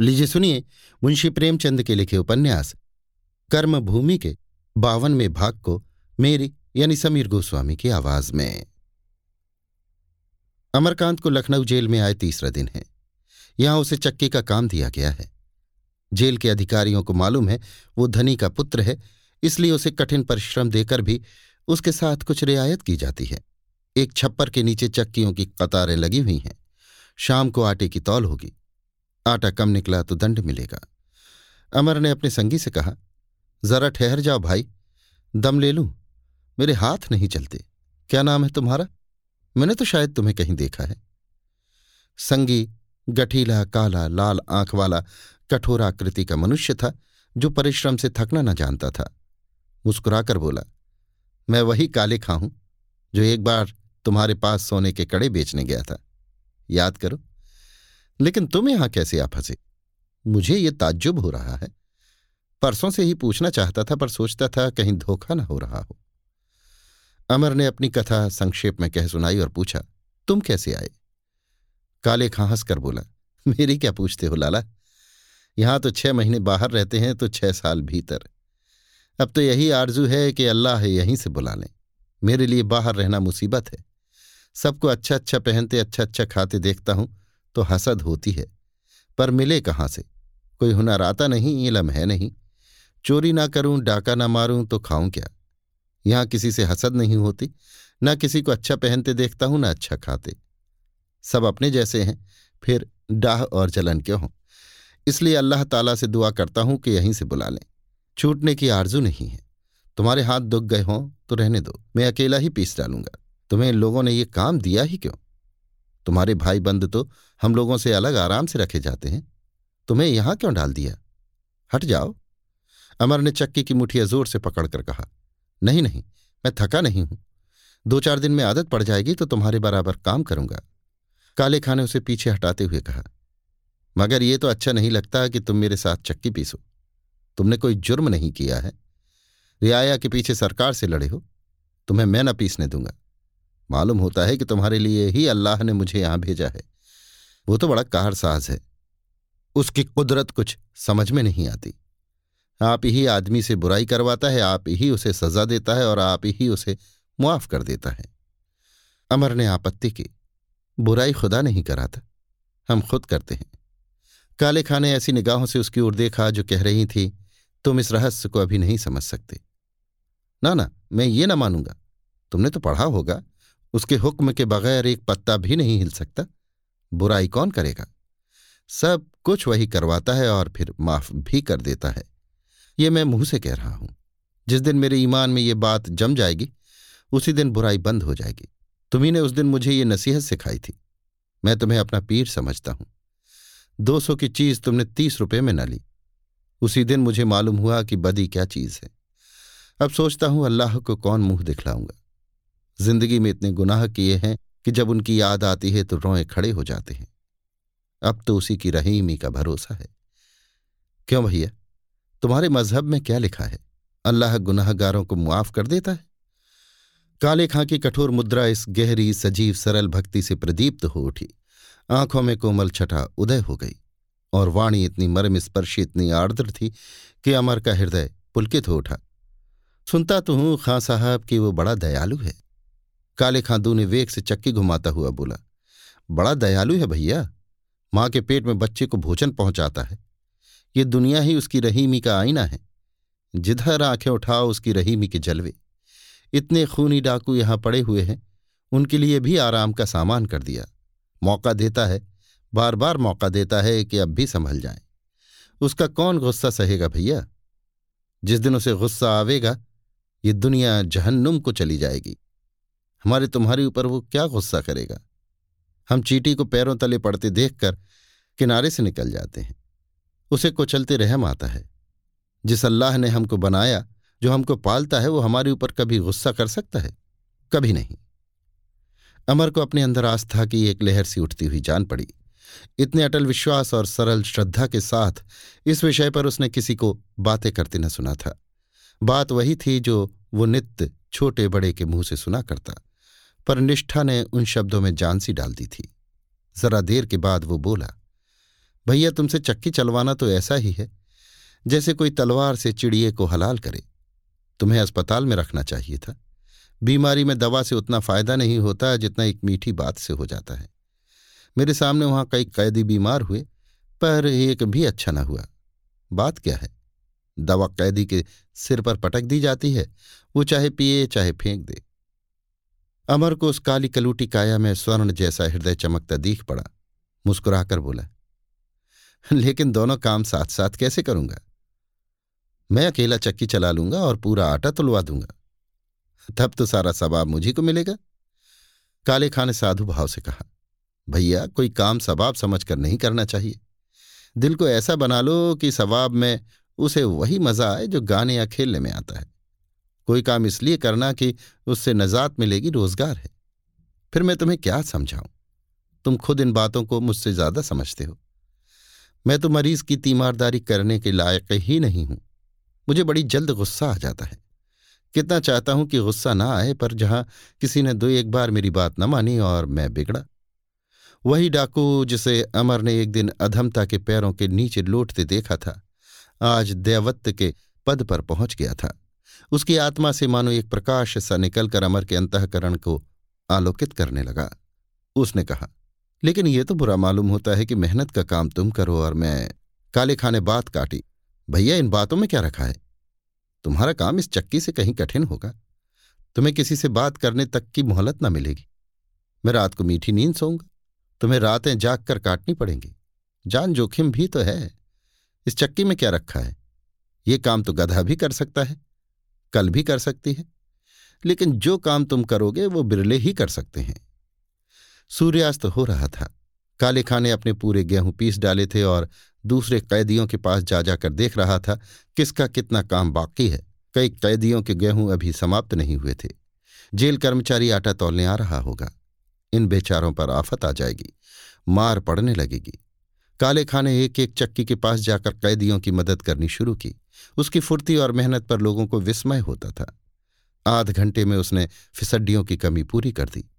लीजिए सुनिए मुंशी प्रेमचंद के लिखे उपन्यास, कर्मभूमि के बावनवें भाग को मेरी यानी समीर गोस्वामी की आवाज़ में। अमरकांत को लखनऊ जेल में आए तीसरा दिन है। यहाँ उसे चक्की का काम दिया गया है। जेल के अधिकारियों को मालूम है, वो धनी का पुत्र है, इसलिए उसे कठिन परिश्रम देकर भी उसके साथ कुछ रियायत की जाती है। एक छप्पर के नीचे चक्कियों की कतारें लगी हुई हैं। शाम को आटे की तौल होगी। आटा कम निकला तो दंड मिलेगा। अमर ने अपने संगी से कहा, जरा ठहर जाओ भाई, दम ले लूँ। मेरे हाथ नहीं चलते। क्या नाम है तुम्हारा? मैंने तो शायद तुम्हें कहीं देखा है। संगी, गठीला, काला, लाल आँख वाला, कठोर आकृति का मनुष्य था, जो परिश्रम से थकना न जानता था। मुस्कुराकर बोला, मैं वही काले खा हूँ, जो एक बार तुम्हारे पास सोने के कड़े बेचने गया था। याद करो लेकिन तुम यहाँ कैसे आ फंसे? मुझे ये ताज्जुब हो रहा है। परसों से ही पूछना चाहता था, पर सोचता था कहीं धोखा ना हो रहा हो। अमर ने अपनी कथा संक्षेप में कह सुनाई और पूछा, तुम कैसे आए? काले खां हंसकर बोला, मेरी क्या पूछते हो लाला? यहाँ तो छह महीने बाहर रहते हैं तो छह साल भीतर। अब तो यही आरज़ू है कि अल्लाह यहीं से बुला लें। मेरे लिए बाहर रहना मुसीबत है। सबको अच्छा अच्छा पहनते अच्छा अच्छा खाते देखता हूँ। तो हसद होती है। पर मिले कहाँ से? कोई हुनर आता नहीं इलम है नहीं। चोरी ना करूँ, डाका ना मारूं तो खाऊं क्या? यहाँ किसी से हसद नहीं होती। ना किसी को अच्छा पहनते देखता हूँ, ना अच्छा खाते। सब अपने जैसे हैं। फिर डाह और जलन क्यों हो? इसलिए अल्लाह ताला से दुआ करता हूँ कि यहीं से बुला लें। छूटने की आरज़ू नहीं है। तुम्हारे हाथ दुख गए हों तो रहने दो। मैं अकेला ही पीस डालूँगा। तुम्हें लोगों ने ये काम दिया ही क्यों? तुम्हारे भाई बंद तो हम लोगों से अलग आराम से रखे जाते हैं। तुम्हें यहाँ क्यों डाल दिया? हट जाओ। अमर ने चक्की की मुठिया ज़ोर से पकड़कर कहा, नहीं नहीं, मैं थका नहीं हूँ। दो चार दिन में आदत पड़ जाएगी तो तुम्हारे बराबर काम करूँगा। काले खाने उसे पीछे हटाते हुए कहा, मगर ये तो अच्छा नहीं लगता कि तुम मेरे साथ चक्की पीसो। तुमने कोई जुर्म नहीं किया है। रियाया के पीछे सरकार से लड़े हो। तुम्हें मैं न पीसने दूँगा। मालूम होता है कि तुम्हारे लिए ही अल्लाह ने मुझे यहाँ भेजा है। वो तो बड़ा कारसाज है। उसकी कुदरत कुछ समझ में नहीं आती। आप ही आदमी से बुराई करवाता है, आप ही उसे सजा देता है और आप ही उसे मुआफ कर देता है। अमर ने आपत्ति की। बुराई खुदा नहीं कराता। हम खुद करते हैं। काले खाने ऐसी निगाहों से उसकी ओर देखा जो कह रही थी, तुम इस रहस्य को अभी नहीं समझ सकते। ना ना, मैं ये ना मानूँगा। तुमने तो पढ़ा होगा। उसके हुक्म के बगैर एक पत्ता भी नहीं हिल सकता। बुराई कौन करेगा? सब कुछ वही करवाता है और फिर माफ़ भी कर देता है। ये मैं मुँह से कह रहा हूँ। जिस दिन मेरे ईमान में ये बात जम जाएगी, उसी दिन बुराई बंद हो जाएगी। तुम्ही ने उस दिन मुझे ये नसीहत सिखाई थी। मैं तुम्हें अपना पीर समझता हूँ। दो सौ की चीज़ तुमने तीस रुपये में न ली। उसी दिन मुझे मालूम हुआ कि बदी क्या चीज़ है। अब सोचता हूँ अल्लाह को कौन मुँह दिखलाऊँगा? ज़िंदगी में इतने गुनाह किए हैं कि जब उनकी याद आती है तो रोए खड़े हो जाते हैं। अब तो उसी की रहीमी का भरोसा है। क्यों भैया? तुम्हारे मज़हब में क्या लिखा है? अल्लाह गुनाहगारों को मुआफ कर देता है? काले खां की कठोर मुद्रा इस गहरी, सजीव, सरल भक्ति से प्रदीप्त हो उठी। आँखों में कोमल छठा उदय हो गई और वाणी इतनी मर्म स्पर्शी इतनी आर्द्र थी कि अमर का हृदय पुलकित हो उठा। सुनता तो हूँ खां साहब कि वो बड़ा दयालु है। काले खां ने वेग से चक्की घुमाता हुआ बोला, बड़ा दयालु है भैया। माँ के पेट में बच्चे को भोजन पहुंचाता है। ये दुनिया ही उसकी रहीमी का आईना है। जिधर आँखें उठाओ, उसकी रहीमी के जलवे। इतने खूनी डाकू यहाँ पड़े हुए हैं। उनके लिए भी आराम का सामान कर दिया। मौका देता है बार बार मौका देता है कि अब भी संभल जाए। उसका कौन गुस्सा सहेगा भैया? जिस दिन उसे गुस्सा आवेगा, ये दुनिया जहन्नुम को चली जाएगी। हमारे तुम्हारे ऊपर वो क्या गुस्सा करेगा? हम चीटी को पैरों तले पड़ते देखकर किनारे से निकल जाते हैं। उसे कुचलते रहम आता है। जिस अल्लाह ने हमको बनाया, जो हमको पालता है, वो हमारे ऊपर कभी गुस्सा कर सकता है? कभी नहीं। अमर को अपने अंदर आस्था की एक लहर सी उठती हुई जान पड़ी। इतने अटल विश्वास और सरल श्रद्धा के साथ इस विषय पर उसने किसी को बातें करते न सुना था। बात वही थी जो वो नित्य छोटे बड़े के मुँह से सुना करता। पर निष्ठा ने उन शब्दों में जान सी डाल दी थी। जरा देर के बाद वो बोला, भैया, तुमसे चक्की चलवाना तो ऐसा ही है, जैसे कोई तलवार से चिड़िए को हलाल करे। तुम्हें अस्पताल में रखना चाहिए था। बीमारी में दवा से उतना फ़ायदा नहीं होता जितना एक मीठी बात से हो जाता है। मेरे सामने वहाँ कई कैदी बीमार हुए, पर एक भी अच्छा न हुआ। बात क्या है? दवा कैदी के सिर पर पटक दी जाती है, वो चाहे पिए चाहे फेंक दे। अमर को उस काली कलूटी काया में स्वर्ण जैसा हृदय चमकता दीख पड़ा। मुस्कुराकर बोला, लेकिन दोनों काम साथ साथ कैसे करूँगा? मैं अकेला चक्की चला लूँगा और पूरा आटा तुलवा दूँगा। तब तो सारा सबाब मुझी को मिलेगा। काले खां ने साधु भाव से कहा, भैया, कोई काम सबाब समझकर नहीं करना चाहिए। दिल को ऐसा बना लो कि सवाब में उसे वही मज़ा आए जो गाने या खेलने में आता है। कोई काम इसलिए करना कि उससे नजात मिलेगी, रोज़गार है। फिर मैं तुम्हें क्या समझाऊं? तुम खुद इन बातों को मुझसे ज़्यादा समझते हो। मैं तो मरीज़ की तीमारदारी करने के लायक ही नहीं हूँ। मुझे बड़ी जल्द गुस्सा आ जाता है। कितना चाहता हूँ कि गुस्सा ना आए, पर जहाँ किसी ने दो एक बार मेरी बात न मानी और मैं बिगड़ा। वही डाकू जिसे अमर ने एक दिन अधमता के पैरों के नीचे लौटते देखा था, आज देवत्त के पद पर पहुँच गया था। उसकी आत्मा से मानो एक प्रकाश सा निकलकर अमर के अंतकरण को आलोकित करने लगा। उसने कहा, लेकिन ये तो बुरा मालूम होता है कि मेहनत का काम तुम करो और मैं काले खाने बात काटी। भैया, इन बातों में क्या रखा है? तुम्हारा काम इस चक्की से कहीं कठिन होगा। तुम्हें किसी से बात करने तक की मोहलत न मिलेगी। मैं रात को मीठी नींद सोऊँगा। तुम्हें रातें जाग कर काटनी पड़ेंगी। जान जोखिम भी तो है। इस चक्की में क्या रखा है? ये काम तो गधा भी कर सकता है। कल भी कर सकती है। लेकिन जो काम तुम करोगे, वो बिरले ही कर सकते हैं। सूर्यास्त हो रहा था। काले खां ने अपने पूरे गेहूँ पीस डाले थे और दूसरे कैदियों के पास जा जाकर देख रहा था, किसका कितना काम बाकी है। कई कैदियों के गेहूँ अभी समाप्त नहीं हुए थे। जेल कर्मचारी आटा तोलने आ रहा होगा। इन बेचारों पर आफत आ जाएगी। मार पड़ने लगेगी। काले खां ने एक एक चक्की के पास जाकर कैदियों की मदद करनी शुरू की। उसकी फुर्ती और मेहनत पर लोगों को विस्मय होता था। आध घंटे में उसने फिसड्डियों की कमी पूरी कर दी।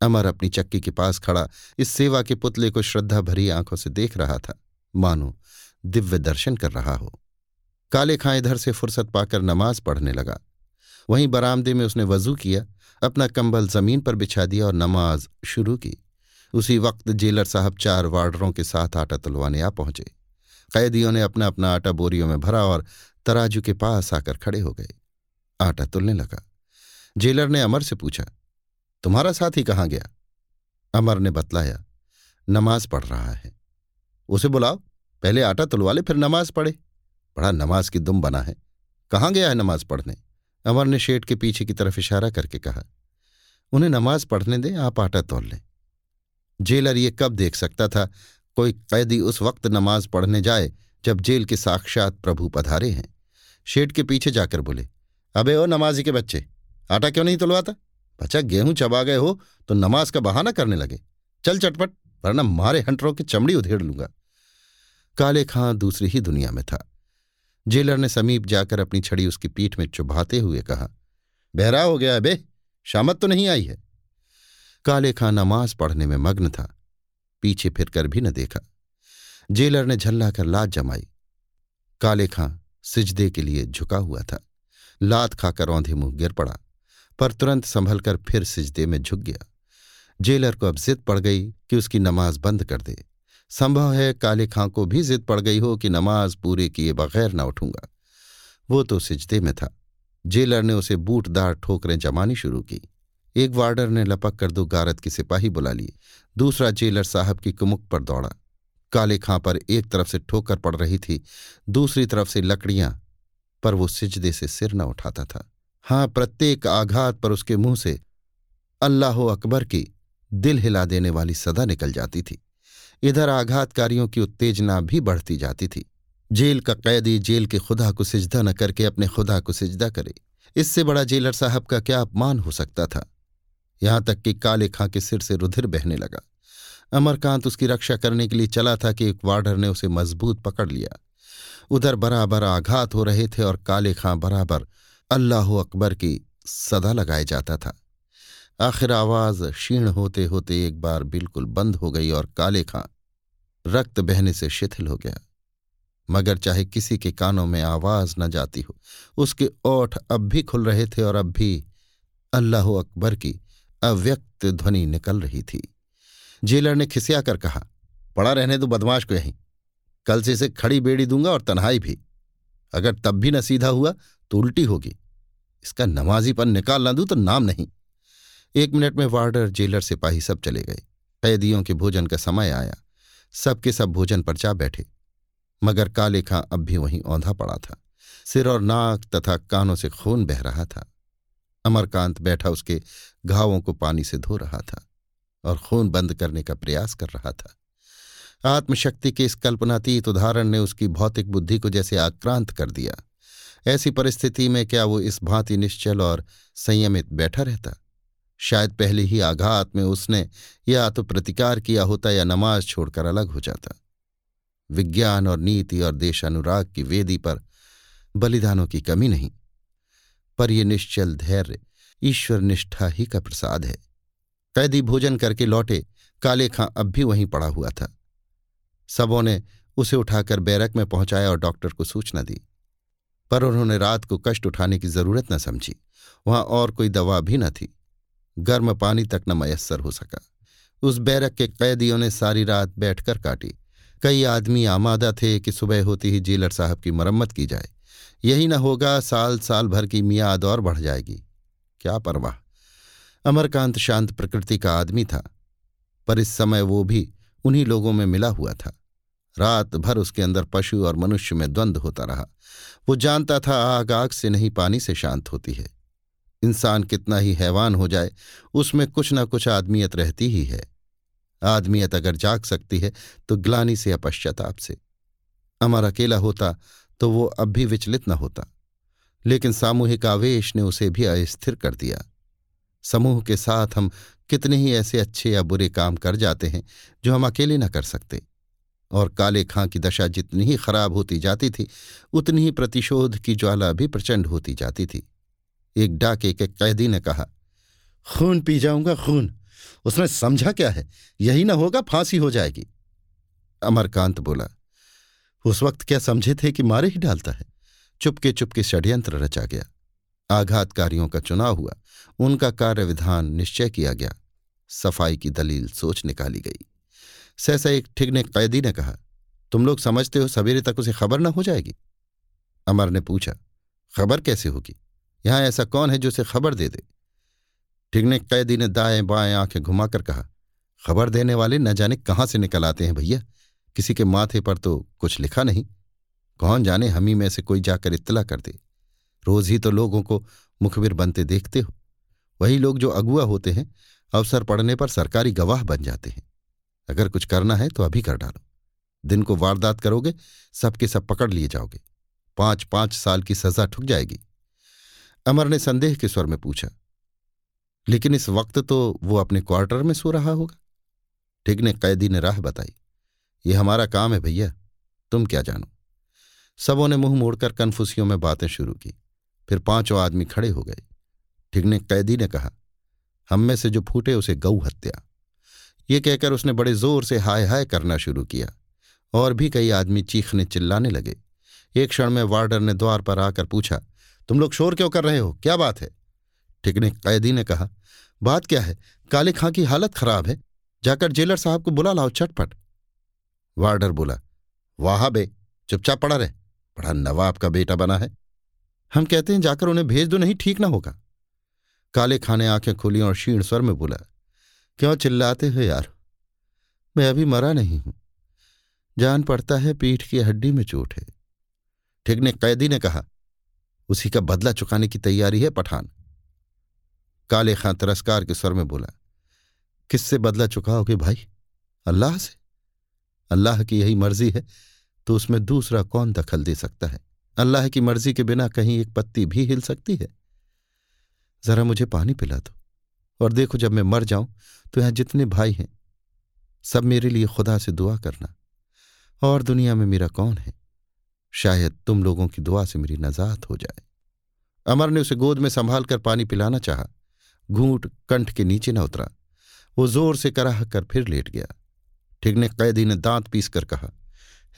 अमर अपनी चक्की के पास खड़ा इस सेवा के पुतले को श्रद्धा भरी आँखों से देख रहा था। मानो, दिव्य दर्शन कर रहा हो। काले खां इधर से फुर्सत पाकर नमाज़ पढ़ने लगा। वहीं बरामदे में उसने वज़ू किया, अपना कंबल ज़मीन पर बिछा दिया और नमाज़ शुरू की। उसी वक्त जेलर साहब चार वार्डरों के साथ आटा तुलवाने आ पहुँचे। कैदियों ने अपना अपना आटा बोरियों में भरा और तराजू के पास आकर खड़े हो गए। आटा तुलने लगा। जेलर ने अमर से पूछा, तुम्हारा साथी कहाँ गया? अमर ने बतलाया, नमाज़ पढ़ रहा है। उसे बुलाओ। पहले आटा तुलवा ले, फिर नमाज़ पढ़े। बड़ा नमाज़ की दुम बना है। कहाँ गया है नमाज़ पढ़ने? अमर ने शेठ के पीछे की तरफ़ इशारा करके कहा, उन्हें नमाज़ पढ़ने दें, आप आटा तोल लें। जेलर ये कब देख सकता था? कोई कैदी उस वक्त नमाज़ पढ़ने जाए, जब जेल के साक्षात प्रभु पधारे हैं। शेठ के पीछे जाकर बोले, अबे ओ नमाजी के बच्चे, आटा क्यों नहीं तुलवाता? बच्चा गेहूँ चबा गए हो तो नमाज़ का बहाना करने लगे। चल चटपट, वरना मारे हंटरों की चमड़ी उधेड़ लूँगा। काले खां दूसरी ही दुनिया में था। जेलर ने समीप जाकर अपनी छड़ी उसकी पीठ में चुभाते हुए कहा, बहरा हो गया अबे शामत तो नहीं आई है। काले खां नमाज़ पढ़ने में मग्न था, पीछे फिरकर भी न देखा। जेलर ने झल्ला कर लात जमाई। काले खां सिजदे के लिए झुका हुआ था। लात खाकर औंधे मुँह गिर पड़ा, पर तुरंत संभल कर फिर सिजदे में झुक गया। जेलर को अब जिद पड़ गई कि उसकी नमाज़ बंद कर दे। संभव है काले खां को भी जिद पड़ गई हो कि नमाज़ पूरे किए बगैर न उठूँगा। वो तो सिजदे में था। जेलर ने उसे बूटदार ठोकरें जमानी शुरू की। एक वार्डर ने लपक कर दो गारत की सिपाही बुला लिए दूसरा जेलर साहब की कुमुक पर दौड़ा। काले खां पर एक तरफ़ से ठोकर पड़ रही थी, दूसरी तरफ़ से लकड़ियाँ पर वो सिजदे से सिर न उठाता था। हाँ प्रत्येक आघात पर उसके मुँह से अल्लाह अकबर की दिल हिला देने वाली सदा निकल जाती थी। इधर आघातकारियों की उत्तेजना भी बढ़ती जाती थी। जेल का कैदी जेल के खुदा को सिजदा न करके अपने खुदा को सिजदा करे। इससे बड़ा जेलर साहब का क्या अपमान हो सकता था? यहाँ तक कि काले खां के सिर से रुधिर बहने लगा। अमरकांत उसकी रक्षा करने के लिए चला था कि एक वार्डर ने उसे मज़बूत पकड़ लिया। उधर बराबर आघात हो रहे थे और काले खां बराबर अल्लाह अकबर की सदा लगाए जाता था। आखिर आवाज़ क्षीण होते होते एक बार बिल्कुल बंद हो गई और काले खां रक्त बहने से शिथिल हो गया। मगर चाहे किसी के कानों में आवाज़ न जाती हो, उसके ओठ अब भी खुल रहे थे और अब भी अल्लाह अकबर की अव्यक्त ध्वनि निकल रही थी। जेलर ने खिसिया कर कहा, पड़ा रहने दो, बदमाश को यहीं। कल से इसे खड़ी बेड़ी दूँगा और तन्हाई भी। अगर तब भी न सीधा हुआ तो उल्टी होगी। इसका नमाजीपन निकाल ना दूँ तो नाम नहीं। एक मिनट में वार्डर, जेलर, सिपाही सब चले गए। कैदियों के भोजन का समय आया। सबके सब भोजन पर जा बैठे। मगर काले खां अब भी वहीं औंधा पड़ा था। सिर और नाक तथा कानों से खून बह रहा था। अमरकांत बैठा उसके घावों को पानी से धो रहा था और खून बंद करने का प्रयास कर रहा था। आत्मशक्ति के इस कल्पनातीत उदाहरण ने उसकी भौतिक बुद्धि को जैसे आक्रांत कर दिया। ऐसी परिस्थिति में क्या वो इस भांति निश्चल और संयमित बैठा रहता? शायद पहले ही आघात में उसने या तो प्रतिकार किया होता या नमाज़ छोड़कर अलग हो जाता। विज्ञान और नीति और देशानुराग की वेदी पर बलिदानों की कमी नहीं, पर यह निश्चल धैर्य ईश्वर निष्ठा ही का प्रसाद है। कैदी भोजन करके लौटे, काले खां अब भी वहीं पड़ा हुआ था। सबों ने उसे उठाकर बैरक में पहुँचाया और डॉक्टर को सूचना दी। पर उन्होंने रात को कष्ट उठाने की ज़रूरत न समझी। वहाँ और कोई दवा भी न थी। गर्म पानी तक न मयसर हो सका। उस बैरक के कैदियों ने सारी रात बैठकर काटी। कई आदमी आमादा थे कि सुबह होती ही जेलर साहब की मरम्मत की जाए। यही न होगा साल साल भर की मियाद और बढ़ जाएगी। क्या परवाह। अमरकांत शांत प्रकृति का आदमी था, पर इस समय वो भी उन्हीं लोगों में मिला हुआ था। रात भर उसके अंदर पशु और मनुष्य में द्वंद्व होता रहा। वो जानता था आग आग से नहीं पानी से शांत होती है। इंसान कितना ही हैवान हो जाए, उसमें कुछ न कुछ आदमियत रहती ही है। आदमियत अगर जाग सकती है तो ग्लानी से या पश्चाताप से। अमर अकेला होता तो वो अब भी विचलित न होता। लेकिन सामूहिक आवेश ने उसे भी अस्थिर कर दिया। समूह के साथ हम कितने ही ऐसे अच्छे या बुरे काम कर जाते हैं, जो हम अकेले न कर सकते। और काले खां की दशा जितनी ही खराब होती जाती थी, उतनी ही प्रतिशोध की ज्वाला भी प्रचंड होती जाती थी। एक डाके के कैदी ने कहा, खून पी जाऊँगा, खून। उसने समझा क्या है? यही ना होगा, फांसी हो जाएगी। अमरकांत बोला, उस वक्त क्या समझे थे कि मारे ही डालता है? चुपके चुपके षड्यंत्र रचा गया। आघातकारियों का चुनाव हुआ। उनका कार्य विधान निश्चय किया गया। सफ़ाई की दलील सोच निकाली गई। सहसा एक ठिगने कैदी ने कहा, तुम लोग समझते हो सवेरे तक उसे खबर न हो जाएगी? अमर ने पूछा, खबर कैसे होगी? यहाँ ऐसा कौन है जो उसे खबर दे दे? ठिगने कैदी ने दाएँ बाएँ आँखें घुमाकर कहा, खबर देने वाले न जाने कहाँ से निकल आते हैं भैया? किसी के माथे पर तो कुछ लिखा नहीं। कौन जाने हमी में से कोई जाकर इत्तला कर दे। रोज ही तो लोगों को मुखबिर बनते देखते हो। वही लोग जो अगुआ होते हैं, अवसर पड़ने पर सरकारी गवाह बन जाते हैं। अगर कुछ करना है तो अभी कर डालो। दिन को वारदात करोगे, सबके सब पकड़ लिए जाओगे। पाँच पाँच साल की सजा ठुक जाएगी। अमर ने संदेह के स्वर में पूछा, लेकिन इस वक्त तो वो अपने क्वार्टर में सो रहा होगा? ठीक ने कैदी ने राह बताई, ये हमारा काम है भैया, तुम क्या जानो? सबों ने मुँह मोड़कर कन्फुसियों में बातें शुरू की। फिर पाँचों आदमी खड़े हो गए। ठीक ने कैदी ने कहा, हम में से जो फूटे उसे गऊ हत्या। ये कहकर उसने बड़े ज़ोर से हाय हाय करना शुरू किया। और भी कई आदमी चीखने चिल्लाने लगे। एक क्षण में वार्डर ने द्वार पर आकर पूछा, तुम लोग शोर क्यों कर रहे हो? क्या बात है? ठिकने कैदी ने कहा, बात क्या है? काले खां की हालत खराब है। जाकर जेलर साहब को बुला लाओ चटपट। वार्डर बोला, वाह बे, चुपचाप पड़ा रहे। बड़ा नवाब का बेटा बना है। हम कहते हैं, जाकर उन्हें भेज दो, नहीं ठीक ना होगा। काले खाने आँखें खुली और क्षीण स्वर में बोला, क्यों चिल्लाते हो यार? मैं अभी मरा नहीं हूँ। जान पड़ता है पीठ की हड्डी में चोट है। ठीक ने कैदी ने कहा, उसी का बदला चुकाने की तैयारी है, पठान। काले खां तिरस्कार के स्वर में बोला, किससे बदला चुकाओगे भाई? अल्लाह से। अल्लाह की यही मर्ज़ी है। तो उसमें दूसरा कौन दखल दे सकता है? अल्लाह की मर्ज़ी के बिना कहीं एक पत्ती भी हिल सकती है। जरा मुझे पानी पिला दो और देखो जब मैं मर जाऊँ तो यहाँ जितने भाई हैं, सब मेरे लिए खुदा से दुआ करना। और दुनिया में मेरा कौन है? शायद तुम लोगों की दुआ से मेरी नजात हो जाए। अमर ने उसे गोद में संभाल कर पानी पिलाना चाहा। घूंट कंठ के नीचे न उतरा। वो ज़ोर से कराह कर फिर लेट गया। ठीक ने कैदी ने दांत पीस कर कहा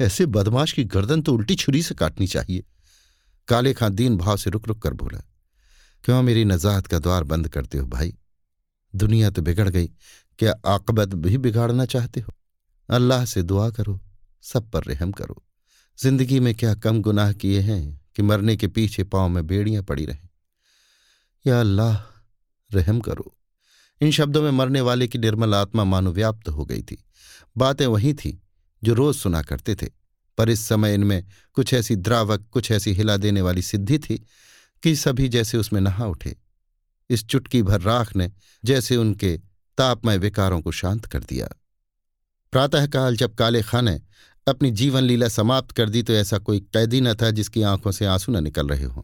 ऐसे बदमाश की गर्दन तो उल्टी छुरी से काटनी चाहिए। काले खां दीन भाव से रुक रुक कर बोला, क्यों मेरी नजात का द्वार बंद करते हो भाई? दुनिया तो बिगड़ गई, क्या आकबत भी बिगाड़ना चाहते हो? अल्लाह से दुआ करो, सब पर रहम करो। ज़िंदगी में क्या कम गुनाह किए हैं कि मरने के पीछे पाँव में बेड़ियाँ पड़ी रहें? या अल्लाह, रहम करो। इन शब्दों में मरने वाले की निर्मल आत्मा मानो व्याप्त हो गई थी। बातें वही थी। जो रोज सुना करते थे। पर इस समय इनमें कुछ ऐसी द्रावक, कुछ ऐसी हिला देने वाली सिद्धि थी कि सभी जैसे उसमें नहा उठे। इस चुटकी भर राख ने जैसे उनके तापमय विकारों को शांत कर दिया। प्रातःकाल जब काले खां ने अपनी जीवन लीला समाप्त कर दी तो ऐसा कोई कैदी न था जिसकी आँखों से आँसू न निकल रहे हों।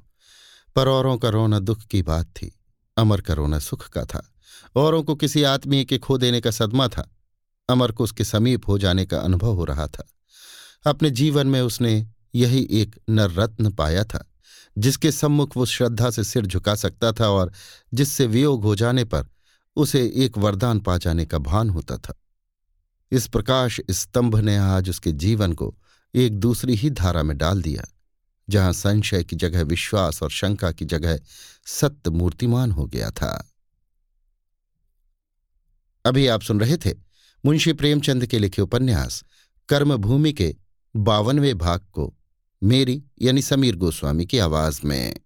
पर औरों का रोना दुख की बात थी, अमर का रोना सुख का था। औरों को किसी आत्मीय के खो देने का सदमा था। अमर को उसके समीप हो जाने का अनुभव हो रहा था। अपने जीवन में उसने यही एक नर रत्न पाया था, जिसके सम्मुख वो श्रद्धा से सिर झुका सकता था और जिससे वियोग हो जाने पर उसे एक वरदान पा जाने का भान होता था। इस प्रकाश स्तंभ ने आज उसके जीवन को एक दूसरी ही धारा में डाल दिया, जहाँ संशय की जगह विश्वास और शंका की जगह सत्य मूर्तिमान हो गया था। अभी आप सुन रहे थे मुंशी प्रेमचंद के लिखे उपन्यास, कर्मभूमि के बावनवे भाग को, मेरी यानी समीर गोस्वामी की आवाज़ में।